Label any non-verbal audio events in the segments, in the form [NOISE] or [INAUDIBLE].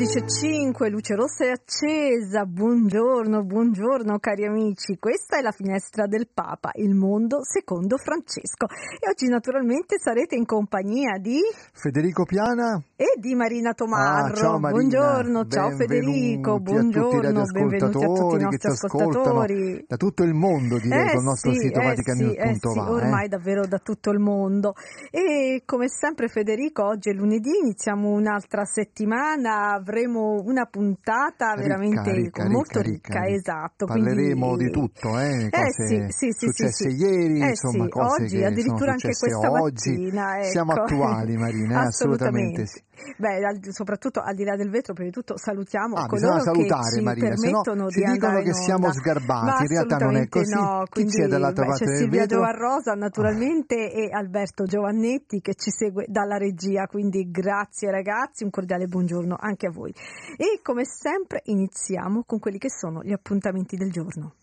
Undici e cinque, luce rossa è accesa. Buongiorno, buongiorno cari amici. Questa è la finestra del Papa, il mondo secondo Francesco. E oggi naturalmente sarete in compagnia di Federico Piana e di Marina Tomarro. Ah, ciao Marina. Buongiorno, ciao Federico, buongiorno, benvenuti a tutti i nostri ascoltatori. da tutto il mondo, direi, Eh col nostro sì, sito eh Vaticannews.va. sì, eh sì, ormai davvero da tutto il mondo. E come sempre Federico, oggi è lunedì, iniziamo un'altra settimana, avremo una puntata veramente ricca, molto ricca, ricca, esatto. Parleremo quindi- di tutto, eh, Eh cose sì, sì, sì, successe sì, ieri, Eh insomma, cose oggi, che addirittura sono anche questa oggi. mattina, Siamo ecco. attuali, Marina, eh, assolutamente sì. Beh, al- soprattutto al di là del vetro, prima di tutto salutiamo Ah, coloro salutare, che ci Marina, permettono ci di dicono che siamo sgarbati, in realtà non è così. No, Chi quindi, c'è dall'altra beh, parte c'è del Silvia vetro? Giovan Rosa naturalmente e Alberto Giovannetti che ci segue dalla regia, quindi grazie ragazzi, un cordiale buongiorno anche a voi. E come sempre iniziamo con quelli che sono gli appuntamenti del giorno.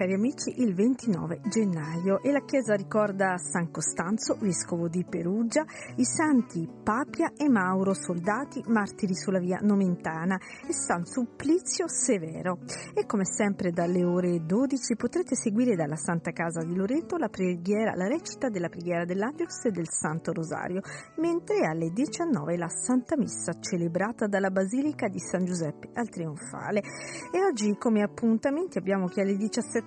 Cari amici, il 29 gennaio e la Chiesa ricorda San Costanzo, vescovo di Perugia, i santi Papia e Mauro, soldati, martiri sulla via Nomentana e San Supplizio Severo. E come sempre dalle ore 12 potrete seguire dalla Santa Casa di Loreto la preghiera, la recita della preghiera dell'Angelus e del Santo Rosario, mentre alle 19 la Santa Messa celebrata dalla Basilica di San Giuseppe al Trionfale. E oggi come appuntamenti abbiamo che alle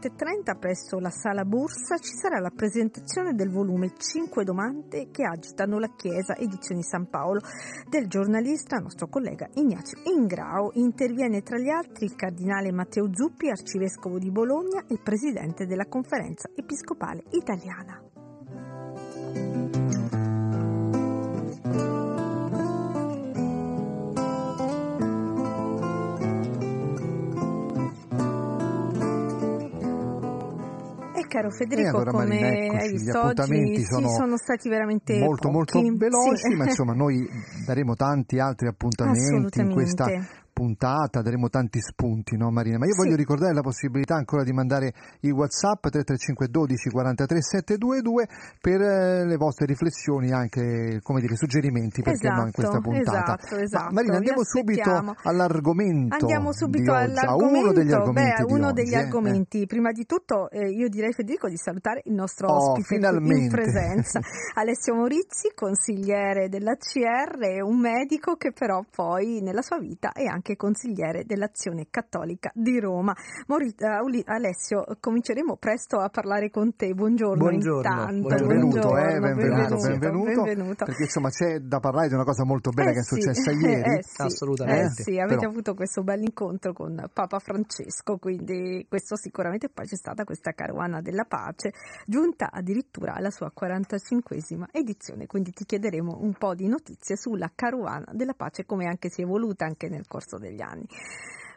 17.30 presso la Sala Borsa ci sarà la presentazione del volume 5 domande che agitano la Chiesa, edizioni San Paolo, del giornalista, nostro collega Ignazio Ingrao. Interviene tra gli altri il cardinale Matteo Zuppi, arcivescovo di Bologna e presidente della conferenza episcopale italiana. Caro Federico, E allora, come Marina, hai gli visto appuntamenti oggi, sono sì, sono stati veramente molto molto pochi. veloci, Sì. ma [LAUGHS] insomma noi daremo tanti altri appuntamenti in questa. Puntata, daremo tanti spunti, no Marina? Ma io Sì. voglio ricordare la possibilità ancora di mandare il WhatsApp 335 12 43 722 per eh, le vostre riflessioni, anche come dire, suggerimenti perché no in questa Esatto, puntata. esatto, Ma esatto. Marina, Vi andiamo subito all'argomento. Andiamo di subito all'argomento. uno degli argomenti Beh, uno oggi, degli eh. argomenti. Prima di tutto, eh, io direi Federico di salutare il nostro Oh, ospite finalmente. in presenza, [LAUGHS] Alessio Morizzi, consigliere dell'ACR, e un medico che però poi nella sua vita è anche consigliere dell'Azione Cattolica di Roma. Mori- eh, Alessio, cominceremo presto a parlare con te. Buongiorno, Buongiorno, intanto. Benvenuto, eh, benvenuto, benvenuto, benvenuto. Perché insomma c'è da parlare di una cosa molto bella Eh che è sì, successa ieri. eh sì, Assolutamente. eh sì, avete Però- avuto questo bel incontro con Papa Francesco, quindi questo sicuramente poi c'è stata questa carovana della pace, giunta addirittura alla sua 45esima edizione, quindi ti chiederemo un po' di notizie sulla carovana della pace, come anche si è evoluta anche nel corso degli anni.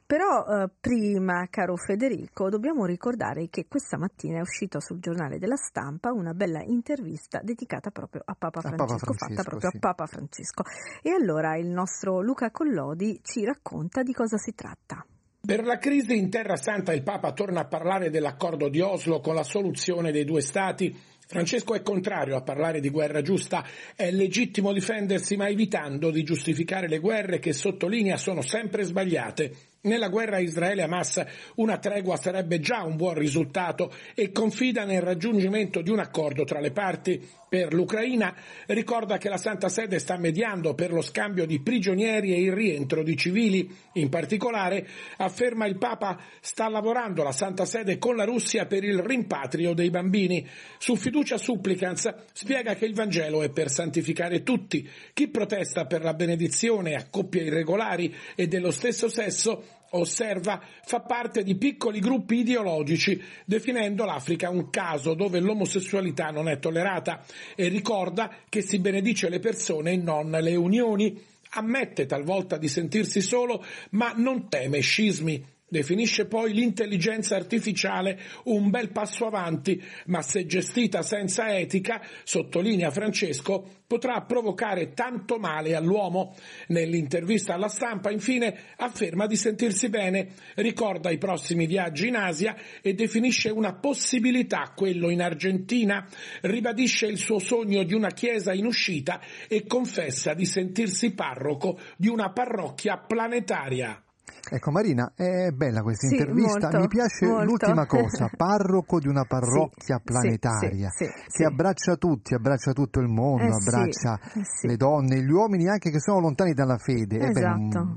Però eh, prima, caro Federico, dobbiamo ricordare che questa mattina è uscita sul giornale della stampa una bella intervista dedicata proprio a Papa A Papa Francesco, fatta Francesco, proprio sì. a Papa Francesco. E allora il nostro Luca Collodi ci racconta di cosa si tratta. Per la crisi in Terra Santa il Papa torna a parlare dell'accordo di Oslo con la soluzione dei due Stati. Francesco è contrario a parlare di guerra giusta, è legittimo difendersi ma evitando di giustificare le guerre che sottolinea sono sempre sbagliate. Nella guerra Israele-Hamas una tregua sarebbe già un buon risultato e confida nel raggiungimento di un accordo tra le parti. Per l'Ucraina ricorda che la Santa Sede sta mediando per lo scambio di prigionieri e il rientro di civili. In particolare, afferma il Papa, sta lavorando la Santa Sede con la Russia per il rimpatrio dei bambini. Su fiducia supplicans spiega che il Vangelo è per santificare tutti. Chi protesta per la benedizione a coppie irregolari e dello stesso sesso osserva, fa parte di piccoli gruppi ideologici, definendo l'Africa un caso dove l'omosessualità non è tollerata e ricorda che si benedice le persone e non le unioni. Ammette talvolta di sentirsi solo, ma non teme scismi. Definisce poi l'intelligenza artificiale un bel passo avanti, ma se gestita senza etica, sottolinea Francesco, potrà provocare tanto male all'uomo. Nell'intervista alla stampa, infine, afferma di sentirsi bene, ricorda i prossimi viaggi in Asia e definisce una possibilità quello in Argentina, ribadisce il suo sogno di una chiesa in uscita e confessa di sentirsi parroco di una parrocchia planetaria. Ecco Marina, è bella questa Sì, intervista, molto, mi piace molto. l'ultima [LAUGHS] cosa, parroco di una parrocchia Sì, planetaria, sì, sì, che sì. abbraccia tutti, abbraccia tutto il mondo, Eh sì, abbraccia eh sì. le donne, gli uomini anche che sono lontani dalla fede. È Esatto.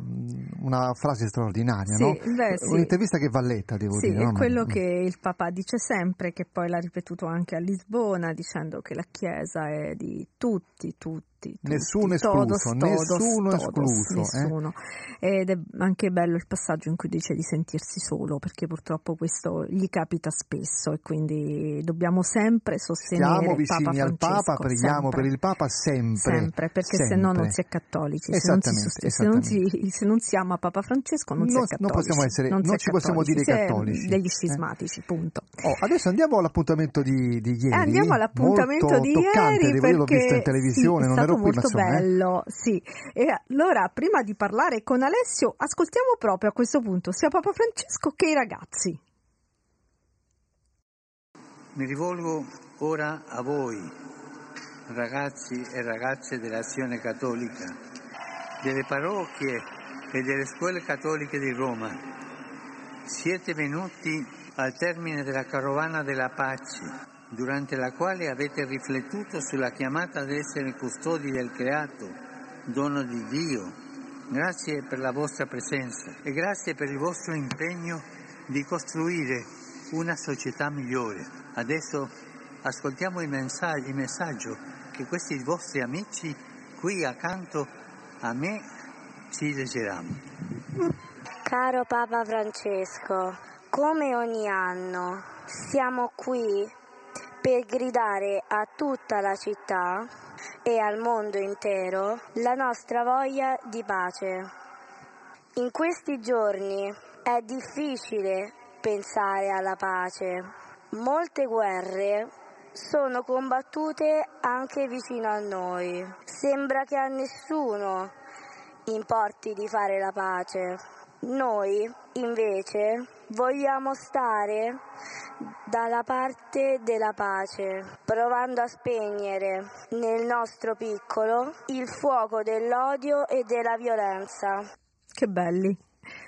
una frase straordinaria, Sì, no? beh, sì. Un'intervista che va letta, devo Sì, dire. è no? quello Ma- che il Papa dice sempre, che poi l'ha ripetuto anche a Lisbona, dicendo che la Chiesa è di tutti, tutti. Tutti Nessuno todos, escluso, todos, nessuno todos, escluso, eh. nessuno. Ed è anche bello il passaggio in cui dice di sentirsi solo, perché purtroppo questo gli capita spesso e quindi dobbiamo sempre sostenere Stiamo Papa vicini al Papa, preghiamo sempre. per il Papa sempre. Sempre, perché se no non sempre. si è cattolici. Se non si, Esattamente, sost- se non si- se non si ama Papa Francesco non, si Non- è non cattolici. possiamo essere- non non si è ci possiamo dire si è cattolici, Degli eh. scismatici, punto. Oh, adesso andiamo all'appuntamento di, di ieri. Eh, andiamo all'appuntamento molto di toccante, ieri devo- io l'ho perché visto in televisione, sì, non è stato molto eh. bello, sì. E allora, prima di parlare con Alessio, ascoltiamo proprio a questo punto sia Papa Francesco che i ragazzi. Mi rivolgo ora a voi, ragazzi e ragazze dell'Azione Cattolica, delle parrocchie e delle scuole cattoliche di Roma. Siete venuti al termine della carovana della pace, durante la quale avete riflettuto sulla chiamata ad essere custodi del creato, dono di Dio. Grazie per la vostra presenza e grazie per il vostro impegno di costruire una società migliore. Adesso ascoltiamo il messaggio, che questi vostri amici qui accanto a me ci leggeranno. Caro Papa Francesco, come ogni anno siamo qui per gridare a tutta la città e al mondo intero la nostra voglia di pace. In questi giorni è difficile pensare alla pace. Molte guerre sono combattute anche vicino a noi. Sembra che a nessuno importi di fare la pace. Noi invece vogliamo stare dalla parte della pace, provando a spegnere nel nostro piccolo il fuoco dell'odio e della violenza. Che belli,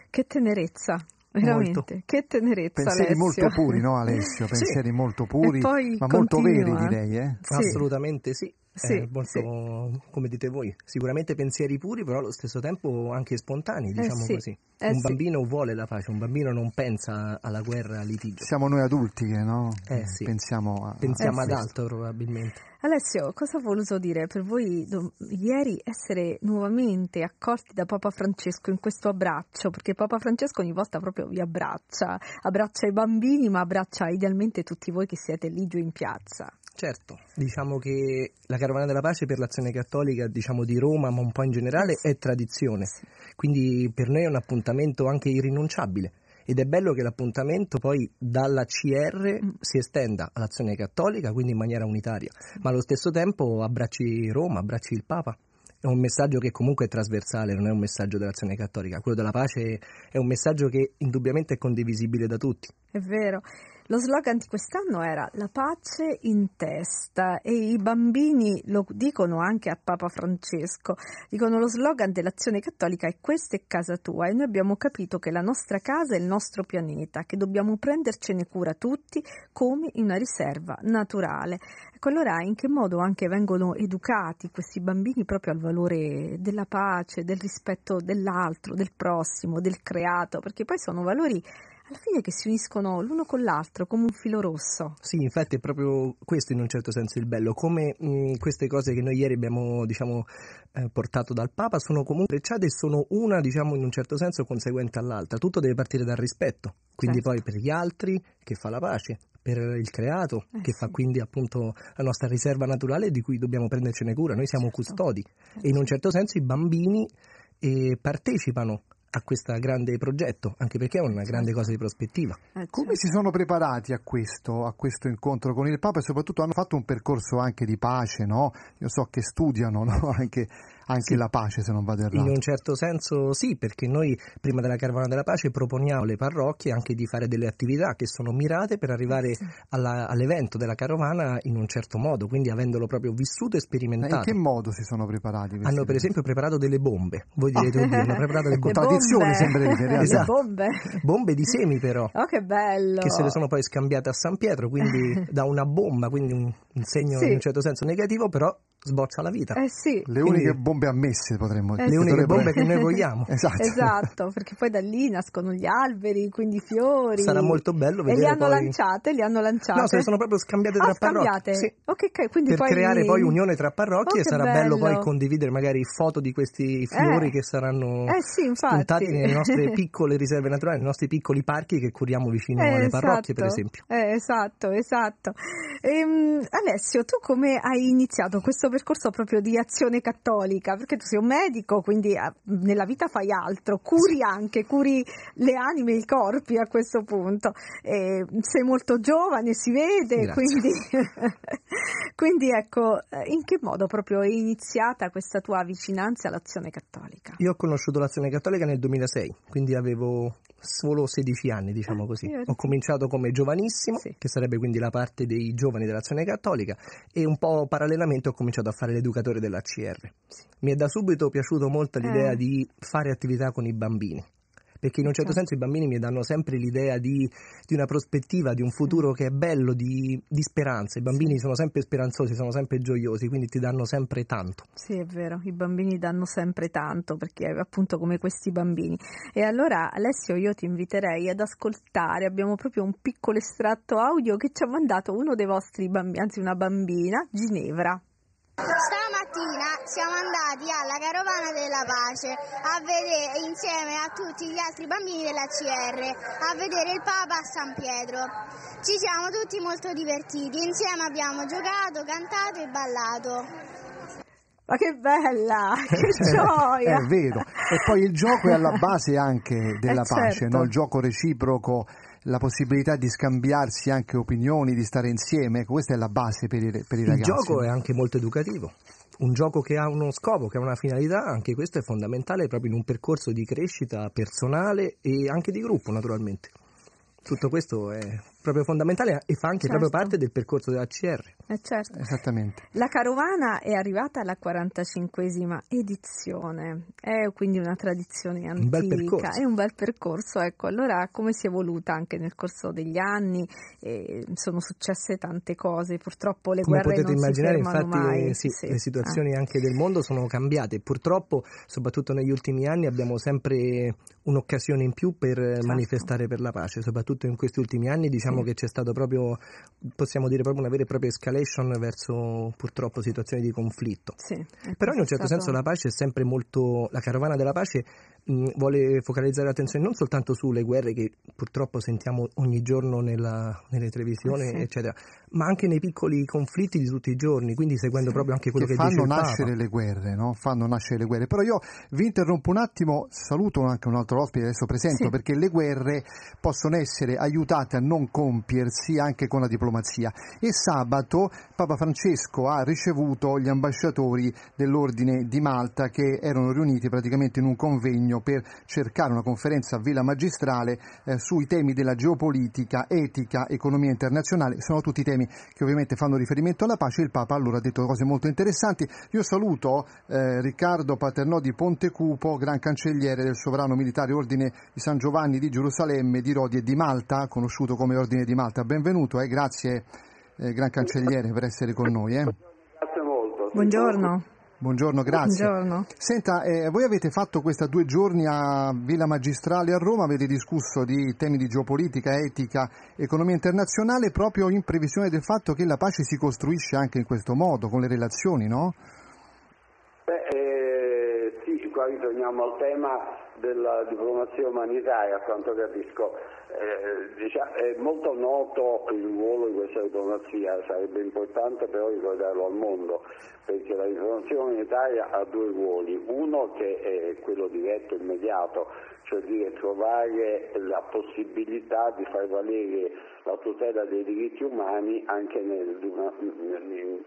che tenerezza. Veramente, che tenerezza Pensieri Alessio. molto puri, no Alessio? [LAUGHS] Sì. Pensieri molto puri, ma molto continua. veri direi, eh? Sì. Assolutamente sì. Sì, Eh, molto, come dite voi, sicuramente pensieri puri, però allo stesso tempo anche spontanei, diciamo sì, così. eh un sì. bambino vuole la pace, un bambino non pensa alla guerra, al litigio. Siamo noi adulti che no? Eh, sì. pensiamo a, Pensiamo ad altro probabilmente. Alessio, cosa ha voluto dire per voi do- ieri essere nuovamente accolti da Papa Francesco in questo abbraccio? Perché Papa Francesco ogni volta proprio vi abbraccia, abbraccia i bambini, ma abbraccia idealmente tutti voi che siete lì giù in piazza. Certo, diciamo che la Carovana della Pace per l'Azione Cattolica, diciamo di Roma, ma un po' in generale, è tradizione. Quindi per noi è un appuntamento anche irrinunciabile. Ed è bello che l'appuntamento poi dalla CR Mm. si estenda all'Azione Cattolica, quindi in maniera unitaria, ma allo stesso tempo abbracci Roma, abbracci il Papa. È un messaggio che comunque è trasversale, non è un messaggio dell'Azione Cattolica. Quello della pace è un messaggio che indubbiamente è condivisibile da tutti. È vero. Lo slogan di quest'anno era La pace in testa e i bambini lo dicono anche a Papa Francesco. Dicono lo slogan dell'azione cattolica è questa è casa tua e noi abbiamo capito che la nostra casa è il nostro pianeta, che dobbiamo prendercene cura tutti come una riserva naturale. Ecco allora in che modo anche vengono educati questi bambini proprio al valore della pace, del rispetto dell'altro, del prossimo, del creato, perché poi sono valori alla fine che si uniscono l'uno con l'altro come un filo rosso. Sì, infatti è proprio questo in un certo senso il bello, come mh, queste cose che noi ieri abbiamo diciamo, eh, portato dal Papa sono comunque trecciate e sono una diciamo in un certo senso conseguente all'altra, tutto deve partire dal rispetto, quindi certo. poi per gli altri che fa la pace, per il creato, eh, che sì. fa quindi appunto la nostra riserva naturale di cui dobbiamo prendercene cura, noi siamo certo. custodi certo. e in un certo senso i bambini eh, partecipano a questo grande progetto, anche perché è una grande cosa di prospettiva. Eh, Come si sono preparati a questo, a questo, incontro con il Papa e soprattutto hanno fatto un percorso anche di pace, no? Io so che studiano [LAUGHS] no? anche anche sì. la pace se non vado errato. In un certo senso sì, perché noi prima della Caravana della Pace proponiamo alle parrocchie anche di fare delle attività che sono mirate per arrivare sì. alla, all'evento della carovana in un certo modo, quindi avendolo proprio vissuto e sperimentato. Ma in che modo si sono preparati? Hanno per esempio preparato delle bombe, voi direte [LAUGHS] oh. hanno preparato delle contraddizioni sembrerebbe. [LAUGHS] esatto. bombe. bombe di semi però. Oh che bello! Che se le sono poi scambiate a San Pietro, quindi [LAUGHS] da una bomba, quindi un, un segno sì. in un certo senso negativo, però sboccia la vita. Eh sì. Le uniche Quindi, bombe ammesse potremmo dire. Eh le sì. uniche bombe che noi vogliamo. [LAUGHS] esatto. esatto. perché poi da lì nascono gli alberi, quindi i fiori. Sarà molto bello vedere E li hanno poi... lanciate, li hanno lanciate. No, se le sono proprio scambiate ah, tra scambiate. parrocchie. Sì. Okay, quindi per poi... creare poi unione tra parrocchie oh, sarà bello. bello. poi condividere magari foto di questi fiori eh. che saranno eh sì, spuntati nelle [LAUGHS] nostre piccole riserve naturali, nei nostri piccoli parchi che curiamo vicino eh, alle esatto. parrocchie, per esempio. Eh, esatto, esatto. Ehm, Alessio, tu come hai iniziato questo percorso proprio di azione cattolica? Perché tu sei un medico, quindi ah, nella vita fai altro, curi anche, curi le anime i corpi a questo punto. Eh, sei molto giovane, si vede, quindi, [LAUGHS] quindi ecco, eh, in che modo proprio è iniziata questa tua vicinanza all'azione cattolica? Io ho conosciuto l'azione cattolica nel 2006, quindi avevo solo 16 anni, diciamo così. Ho cominciato come giovanissimo, sì. che sarebbe quindi la parte dei giovani dell'azione cattolica, e un po' parallelamente ho cominciato a fare l'educatore dell'ACR. Mi è da subito piaciuto molto l'idea eh. di fare attività con i bambini perché in un certo senso i bambini mi danno sempre l'idea di, di una prospettiva, di un futuro che è bello, di, di, speranza. I bambini sono sempre speranzosi, sono sempre gioiosi, quindi ti danno sempre tanto. Sì, è vero, i bambini danno sempre tanto, perché appunto come questi bambini. E allora Alessio io ti inviterei ad ascoltare, abbiamo proprio un piccolo estratto audio che ci ha mandato uno dei vostri bambini, anzi una bambina, Ginevra. Stamattina siamo andati alla Carovana della Pace a vedere insieme a tutti gli altri bambini della CR a vedere il Papa a San Pietro. Ci siamo tutti molto divertiti, insieme abbiamo giocato, cantato e ballato. Ma che bella, [LAUGHS] che gioia! è vero, e poi il gioco è alla base anche [LAUGHS] della eh pace, certo. no? il gioco reciproco la possibilità di scambiarsi anche opinioni, di stare insieme, ecco, questa è la base per i, per i ragazzi. Il gioco è anche molto educativo, un gioco che ha uno scopo, che ha una finalità, anche questo è fondamentale proprio in un percorso di crescita personale e anche di gruppo naturalmente. Tutto questo è proprio fondamentale e fa anche certo. proprio parte del percorso della CR. Eh certo. Esattamente. La carovana è arrivata alla 45esima edizione, è quindi una tradizione antica, un bel percorso. è un bel percorso, ecco, allora come si è evoluta anche nel corso degli anni, eh, sono successe tante cose, purtroppo le come guerre potete non immaginare, si infatti, mai. Sì, sì. le situazioni ah. anche del mondo sono cambiate, purtroppo soprattutto negli ultimi anni abbiamo sempre un'occasione in più per certo. manifestare per la pace, soprattutto in questi ultimi anni diciamo diciamo che c'è stato proprio, possiamo dire proprio una vera e propria escalation verso purtroppo situazioni di conflitto. Sì, Però in un certo stato... senso la pace è sempre molto, la carovana della pace vuole focalizzare l'attenzione non soltanto sulle guerre che purtroppo sentiamo ogni giorno nella, nelle televisioni, eh sì. eccetera, ma anche nei piccoli conflitti di tutti i giorni, quindi seguendo sì, proprio anche quello che, che. Fanno nascere le guerre, no? Fanno nascere le guerre. Però io vi interrompo un attimo, saluto anche un altro ospite adesso presento, sì. perché le guerre possono essere aiutate a non compiersi anche con la diplomazia. E sabato Papa Francesco ha ricevuto gli ambasciatori dell'Ordine di Malta che erano riuniti praticamente in un convegno Per cercare una conferenza a Villa Magistrale eh, sui temi della geopolitica, etica, economia internazionale. Sono tutti temi che ovviamente fanno riferimento alla pace. Il Papa allora ha detto cose molto interessanti. Io saluto eh, Riccardo Paternò di Pontecupo, gran cancelliere del Sovrano Militare Ordine di San Giovanni di Gerusalemme, di Rodi e di Malta, conosciuto come Ordine di Malta. Benvenuto e eh, grazie eh, Gran Cancelliere per essere con noi. Eh. Grazie molto. Buongiorno. Buongiorno, grazie. Buongiorno. Senta, eh, voi avete fatto questa due giorni a Villa Magistrale a Roma, avete discusso di temi di geopolitica, etica, economia internazionale, proprio in previsione del fatto che la pace si costruisce anche in questo modo, con le relazioni, no? Beh, eh, sì, qua ritorniamo al tema della diplomazia umanitaria, a quanto capisco. Eh, è molto noto il ruolo di questa diplomazia, sarebbe importante però ricordarlo al mondo, perché la diplomazia umanitaria ha due ruoli, uno che è quello diretto, immediato, cioè dire trovare la possibilità di far valere la tutela dei diritti umani anche nel,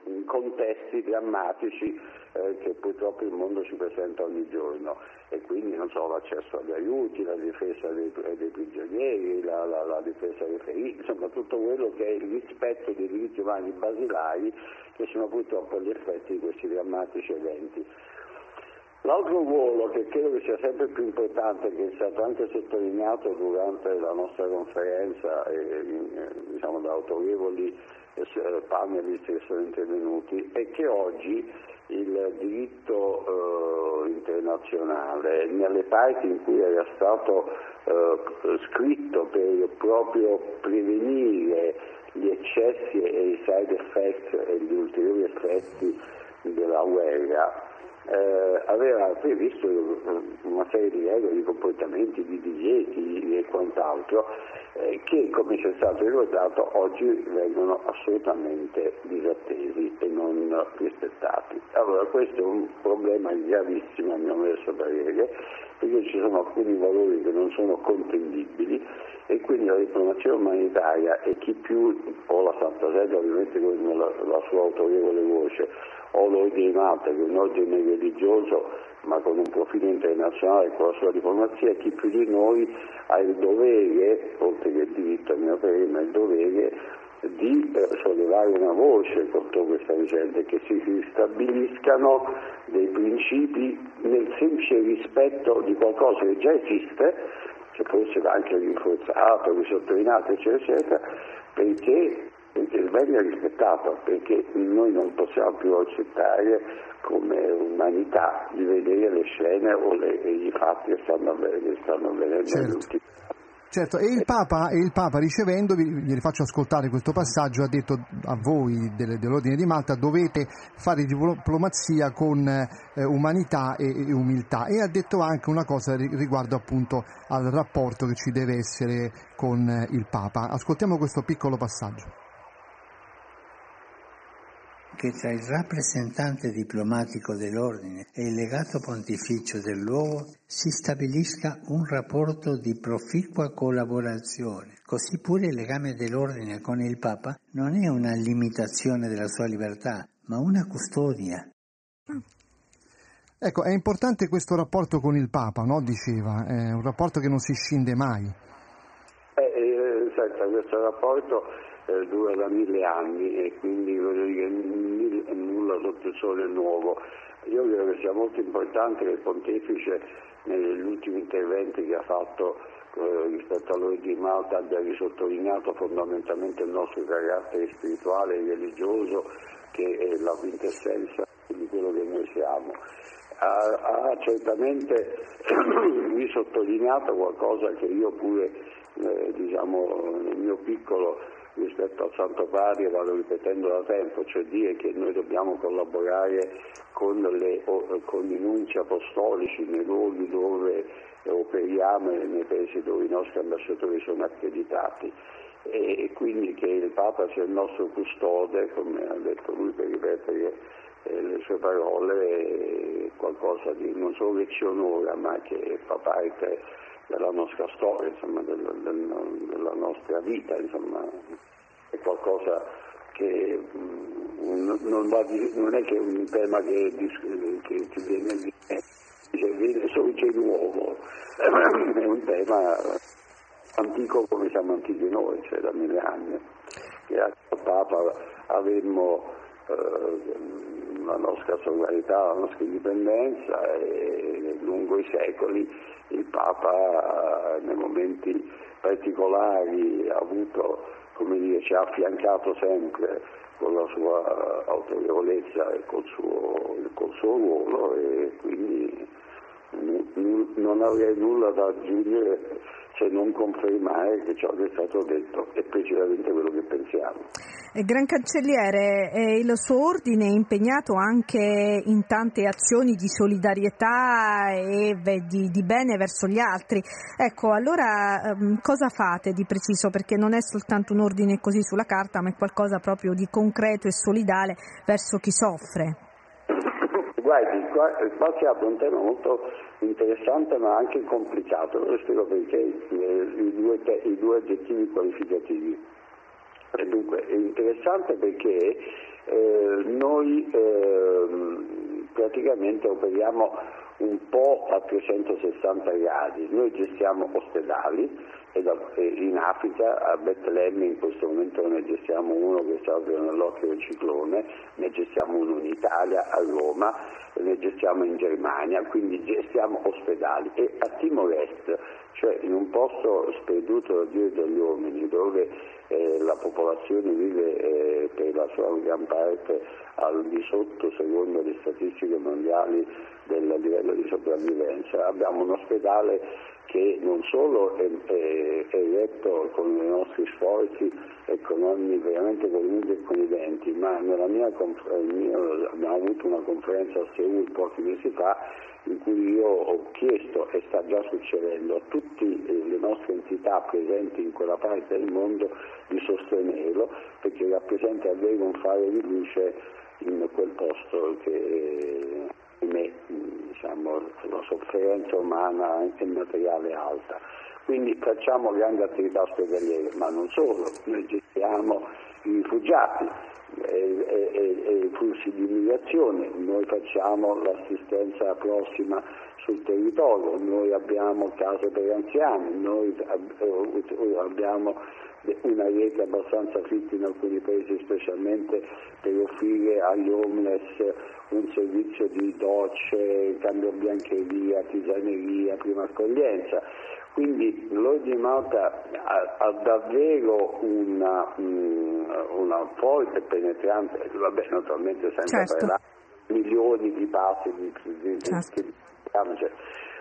in contesti drammatici eh, che purtroppo il mondo ci presenta ogni giorno e quindi so, l'accesso agli aiuti, la difesa dei, dei prigionieri, la, la, la, difesa dei feriti, insomma tutto quello che è il rispetto dei diritti umani basilari che sono purtroppo gli effetti di questi drammatici eventi. L'altro ruolo che credo che sia sempre più importante, che è stato anche sottolineato durante la nostra conferenza e, diciamo, da autorevoli panelist che sono intervenuti, è che oggi il diritto eh, internazionale nelle parti in cui era stato eh, scritto per proprio prevenire gli eccessi e i side effects e gli ulteriori effetti della guerra eh, aveva previsto una serie di regole, di comportamenti, di divieti e quant'altro eh, che, come ci è stato ricordato, oggi vengono assolutamente disattesi e non rispettati. Allora questo è un problema gravissimo a mio modesto parere, perché ci sono alcuni valori che non sono contendibili e quindi la diplomazia umanitaria e chi più, o la Santa Sede ovviamente con la, la sua autorevole voce, o l'ordine Malta che è un ordine religioso ma con un profilo internazionale con la sua diplomazia, chi più di noi ha il dovere, oltre che il diritto a mio parere, ma il dovere di eh, sollevare una voce contro questa vicenda e che si stabiliscano dei principi nel semplice rispetto di qualcosa che già esiste, che forse va anche rinforzato, risottolineato, eccetera, eccetera, perché venga rispettato perché noi non possiamo più accettare come umanità di vedere le scene o le, i fatti che stanno, avvenendo certo. ultimi Certo, e il, Papa, e il Papa ricevendovi, glieli faccio ascoltare questo passaggio, ha detto a voi dell'Ordine di Malta dovete fare diplomazia con eh, umanità e, e, umiltà e ha detto anche una cosa riguardo appunto al rapporto che ci deve essere con eh, il Papa. Ascoltiamo questo piccolo passaggio che tra il rappresentante diplomatico dell'ordine e il legato pontificio del luogo si stabilisca un rapporto di proficua collaborazione. Così pure il legame dell'ordine con il Papa non è una limitazione della sua libertà, ma una custodia. Ecco, è importante questo rapporto con il Papa, no? Diceva, è un rapporto che non si scinde mai. Eh, eh, senza questo rapporto eh, dura da mille anni e quindi dire, nulla sotto il sole nuovo. Io credo che sia molto importante che il pontefice negli ultimi interventi che ha fatto eh, rispetto a lui di Malta abbia risottolineato fondamentalmente il nostro carattere spirituale e religioso che è la quintessenza di quello che noi siamo. Ha, ha certamente [CLEARS THROAT] risottolineato qualcosa che io pure eh, diciamo, nel mio piccolo rispetto al Santo Padre vado ripetendo da tempo, cioè dire che noi dobbiamo collaborare con, le, con i nunci apostolici nei luoghi dove operiamo e nei paesi dove i nostri ambasciatori sono accreditati. E quindi che il Papa sia il nostro custode, come ha detto lui per ripetere eh, le sue parole, è qualcosa di non solo che ci onora ma che fa parte della nostra storia, insomma, del, del, della nostra vita, insomma, è qualcosa che mh, mm, non, di, non, è che un tema che, che, che viene dice viene il nuovo, [CLEARS THROAT] è un tema antico come siamo antichi noi, cioè da mille anni. Grazie al Papa avremmo eh, la nostra sovranità, la nostra indipendenza e lungo i secoli il Papa nei momenti particolari ha avuto, come dire, ci ha affiancato sempre con la sua autorevolezza e col suo, col suo ruolo e quindi non avrei nulla da aggiungere se non confermare che ciò che è stato detto è precisamente quello che pensiamo. Gran Cancelliere, eh, il suo ordine è impegnato anche in tante azioni di solidarietà e di, di bene verso gli altri. Ecco, allora ehm, cosa fate di preciso? Perché non è soltanto un ordine così sulla carta, ma è qualcosa proprio di concreto e solidale verso chi soffre. Guardi, qua, qua si apre un tema molto interessante ma anche complicato, lo spiego perché eh, i, due, i due aggettivi qualificativi. E dunque è interessante perché eh, noi eh, praticamente operiamo un po' a 360 gradi, noi gestiamo ospedali in Africa, a Betlemme in questo momento ne gestiamo uno che sta proprio nell'occhio del ciclone, ne gestiamo uno in Italia, a Roma, ne gestiamo in Germania, quindi gestiamo ospedali. E a Timor Est, cioè in un posto sperduto da Dio e dagli uomini dove eh, la popolazione vive eh, per la sua gran parte al di sotto, secondo le statistiche mondiali, del livello di sopravvivenza. Abbiamo un ospedale che non solo è, è, è retto con i nostri sforzi economici veramente convenuti e conviventi, ma nella mia, mia, abbiamo avuto una conferenza a Seul pochi mesi fa in cui io ho chiesto, e sta già succedendo, a tutte le nostre entità presenti in quella parte del mondo di sostenerlo perché rappresenta davvero un fare di luce in quel posto che ahimè diciamo, la sofferenza umana e materiale alta. Quindi facciamo grandi attività ospedaliere, ma non solo, noi gestiamo i rifugiati e, e, e i flussi di immigrazione, noi facciamo l'assistenza prossima sul territorio, noi abbiamo case per anziani, noi eh, abbiamo una rete abbastanza fitta in alcuni paesi specialmente per offrire agli homeless un servizio di docce, cambio biancheria, tisaneria, prima accoglienza. Quindi l'Ordine di Malta ha, ha davvero una, um, una, forte e penetrante, vabbè naturalmente senza certo. parlare milioni di passi di, di, certo. di, cioè,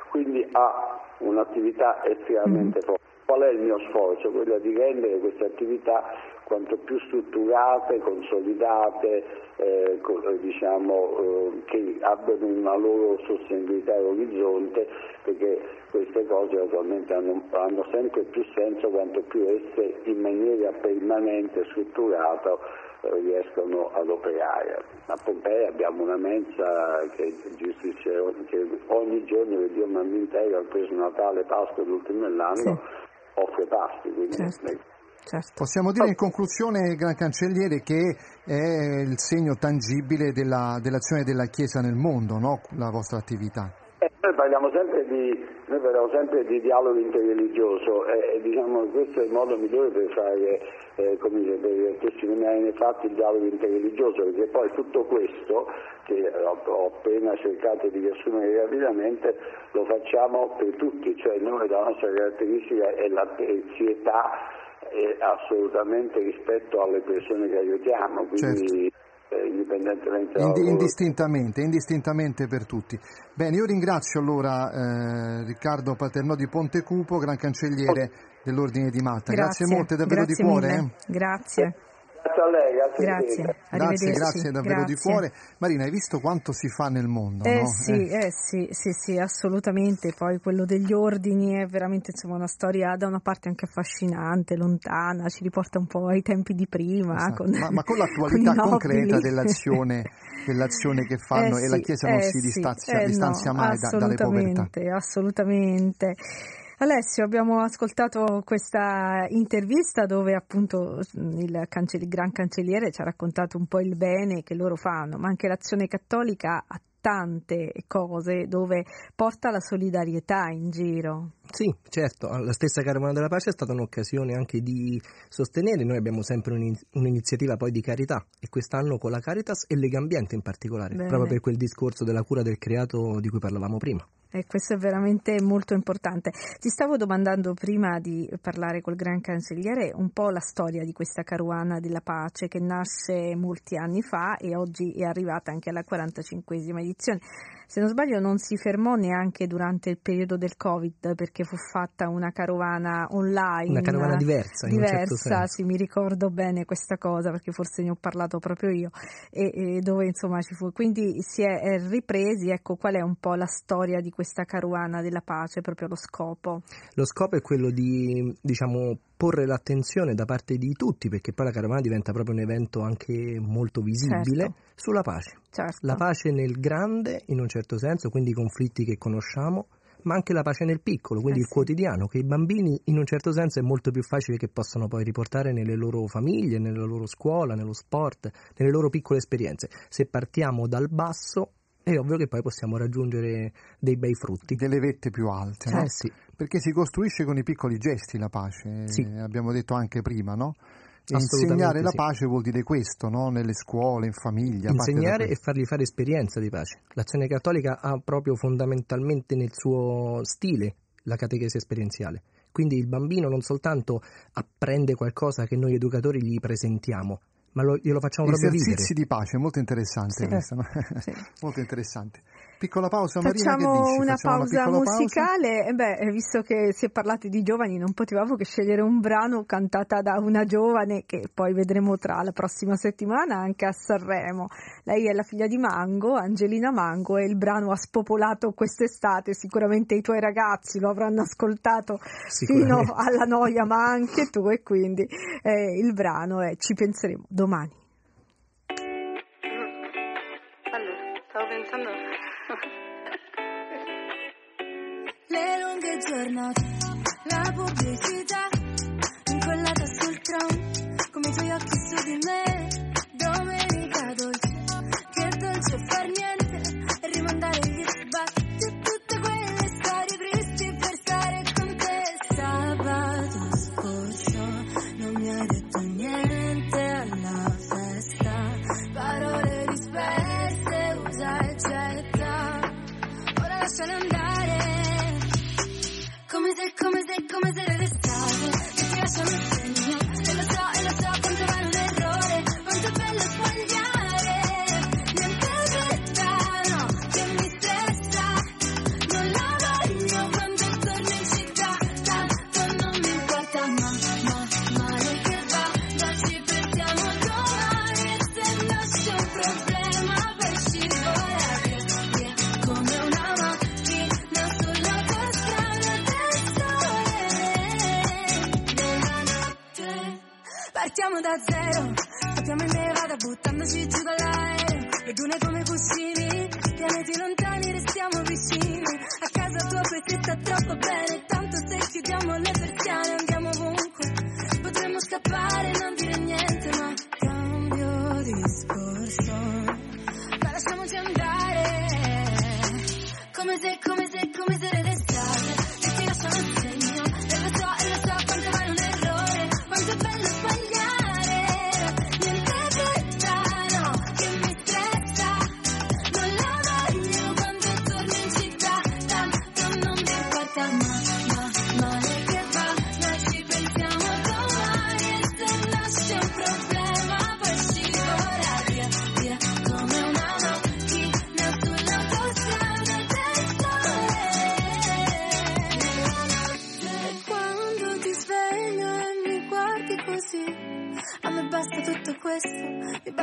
quindi ha un'attività estremamente mm. forte. Qual è il mio sforzo? Quello di rendere queste attività quanto più strutturate, consolidate, eh, diciamo, eh, che abbiano una loro sostenibilità all'orizzonte, perché queste cose naturalmente hanno, hanno, sempre più senso quanto più esse in maniera permanente, strutturata, eh, riescono ad operare. A Pompei abbiamo una mensa che, che ogni giorno del Dio Mandintero, al preso Natale, Pasqua e l'ultimo dell'anno, sì. Offre pasti. Quindi certo. Certo. Possiamo dire in conclusione, Gran Cancelliere, che è il segno tangibile della, dell'azione della Chiesa nel mondo, no? la vostra attività. Eh, noi, parliamo di, noi parliamo sempre di, dialogo interreligioso e diciamo, questo è il modo migliore per fare, eh, come dire, per testimoniare nei fatti il dialogo interreligioso, perché poi tutto questo, che ho, appena cercato di riassumere rapidamente, lo facciamo per tutti, cioè noi la nostra caratteristica è la terzietà assolutamente rispetto alle persone che aiutiamo, quindi certo. eh, indipendentemente Indi, indistintamente, indistintamente per tutti. Bene, io ringrazio allora eh, Riccardo Paternò di Pontecupo, Gran Cancelliere dell'Ordine di Malta. Grazie, grazie molte, davvero grazie di cuore. Eh? Grazie. Grazie a lei, grazie. Grazie, grazie, grazie davvero grazie. di cuore. Marina, hai visto quanto si fa nel mondo? Eh, no? sì, eh. eh sì, sì, sì, assolutamente. Poi quello degli ordini è veramente insomma, una storia da una parte anche affascinante, lontana, ci riporta un po' ai tempi di prima. Esatto. Con, ma, ma, con [LAUGHS] l'attualità con concreta [LAUGHS] dell'azione, dell'azione, che fanno eh, e la Chiesa non si sì, distanzia, eh, distanzia no, mai da, dalle povertà. Assolutamente, assolutamente. Alessio, abbiamo ascoltato questa intervista dove appunto il, cancelli, il gran cancelliere ci ha raccontato un po' il bene che loro fanno, ma anche l'azione cattolica ha tante cose dove porta la solidarietà in giro. Sì, certo, la stessa Caravana della Pace è stata un'occasione anche di sostenere, noi abbiamo sempre un'iniziativa poi di carità e quest'anno con la Caritas e Legambiente in particolare, Bene. proprio per quel discorso della cura del creato di cui parlavamo prima. E questo è veramente molto importante. Ti stavo domandando prima di parlare col Gran Cancelliere un po' la storia di questa caruana della pace che nasce molti anni fa e oggi è arrivata anche alla 45esima edizione se non sbaglio non si fermò neanche durante il periodo del Covid perché fu fatta una carovana online. Una carovana diversa. Diversa, certo sì, mi ricordo bene questa cosa perché forse ne ho parlato proprio io e, e dove insomma ci fu. Quindi si è ripresi, ecco qual è un po' la storia di questa carovana della pace, proprio lo scopo. Lo scopo è quello di, diciamo, porre l'attenzione da parte di tutti, perché poi la carovana diventa proprio un evento anche molto visibile, certo. sulla pace. Certo. La pace nel grande, in un certo senso, quindi i conflitti che conosciamo, ma anche la pace nel piccolo, quindi eh il sì. quotidiano, che i bambini in un certo senso è molto più facile che possano poi riportare nelle loro famiglie, nella loro scuola, nello sport, nelle loro piccole esperienze. Se partiamo dal basso, è ovvio che poi possiamo raggiungere dei bei frutti. Delle vette più alte, certo. no? Eh sì. Perché si costruisce con i piccoli gesti la pace, sì. abbiamo detto anche prima, no? Insegnare la pace vuol dire questo, no? nelle scuole, in famiglia. Insegnare e fargli fare esperienza di pace. L'azione cattolica ha proprio fondamentalmente nel suo stile la catechesi esperienziale. Quindi il bambino non soltanto apprende qualcosa che noi educatori gli presentiamo, ma lo, glielo facciamo proprio vivere. Esercizi di pace, molto interessante sì. questo, no? sì. [LAUGHS] molto interessante. Piccola pausa, Marina, Facciamo una Facciamo pausa una musicale. Pausa? Eh beh, visto che si è parlato di giovani, non potevamo che scegliere un brano cantata da una giovane che poi vedremo tra la prossima settimana anche a Sanremo. Lei è la figlia di Mango, Angelina Mango, e il brano ha spopolato quest'estate. Sicuramente i tuoi ragazzi lo avranno ascoltato fino alla noia, ma anche tu, e quindi eh, il brano è Ci penseremo domani. Allora, stavo pensando le lunghe giornate, la pubblicità, incollata sul tram, come i tuoi occhi su di me, domenica dolce, che dolce far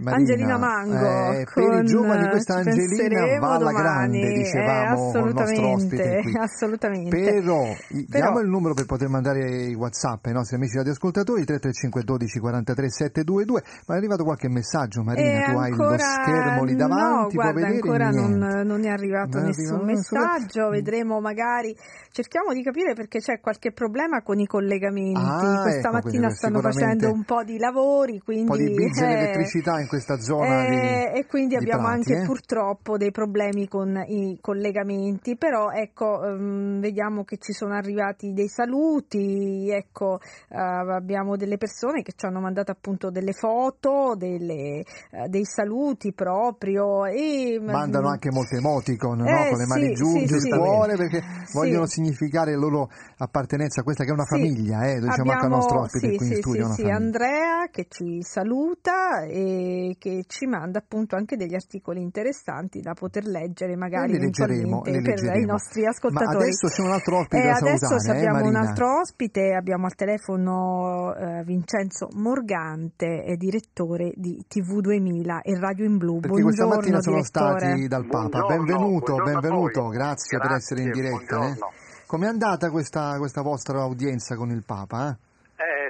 Marina, Angelina Mango. eh, con, per i giovani questa Angelina va alla grande, Eh, dicevamo con il nostro ospite assolutamente, qui. assolutamente. [LAUGHS] Però, Però- diamo il numero per poter mandare i WhatsApp ai nostri amici radioascoltatori 335 12 43 722. Ma è arrivato qualche messaggio, Marina? E tu hai lo schermo lì davanti, no, guarda, ancora non, non è arrivato Non nessun nessun- messaggio, vedremo magari, cerchiamo di capire perché c'è qualche problema con i collegamenti, Ah, questa ecco, mattina stanno facendo un po' di lavori, quindi... Un po' di bizze eh, l'elettricità in questa zona eh, di, e quindi di abbiamo Prati, anche eh? purtroppo dei problemi con i collegamenti, però ecco, ehm, vediamo che ci sono arrivati dei saluti, ecco, eh, abbiamo delle persone che ci hanno mandato appunto delle foto, delle, eh, dei saluti proprio e Mandano anche molte emoticon no? Eh, con le mani sì, giunte, sì, il cuore perché Sì. vogliono significare la loro appartenenza a questa che è una famiglia, eh, diciamo anche al Abbiamo- nostro ospite sì, qui in studio. sì. Andrea che ci saluta e che ci manda appunto anche degli articoli interessanti da poter leggere magari leggeremo, per leggeremo. i nostri Ma ascoltatori. adesso c'è un altro ospite E da adesso salutare, eh, abbiamo un Marina? altro ospite, abbiamo al telefono eh, Vincenzo Morgante, è direttore di TV 2000 e Radio in Blu. Perché questa Buongiorno, mattina sono direttore. stati dal Papa. Buongiorno, benvenuto, buongiorno benvenuto, voi. grazie, per Grazie, essere in diretta. Eh. buongiorno. Com'è andata questa, questa vostra udienza con il Papa? eh?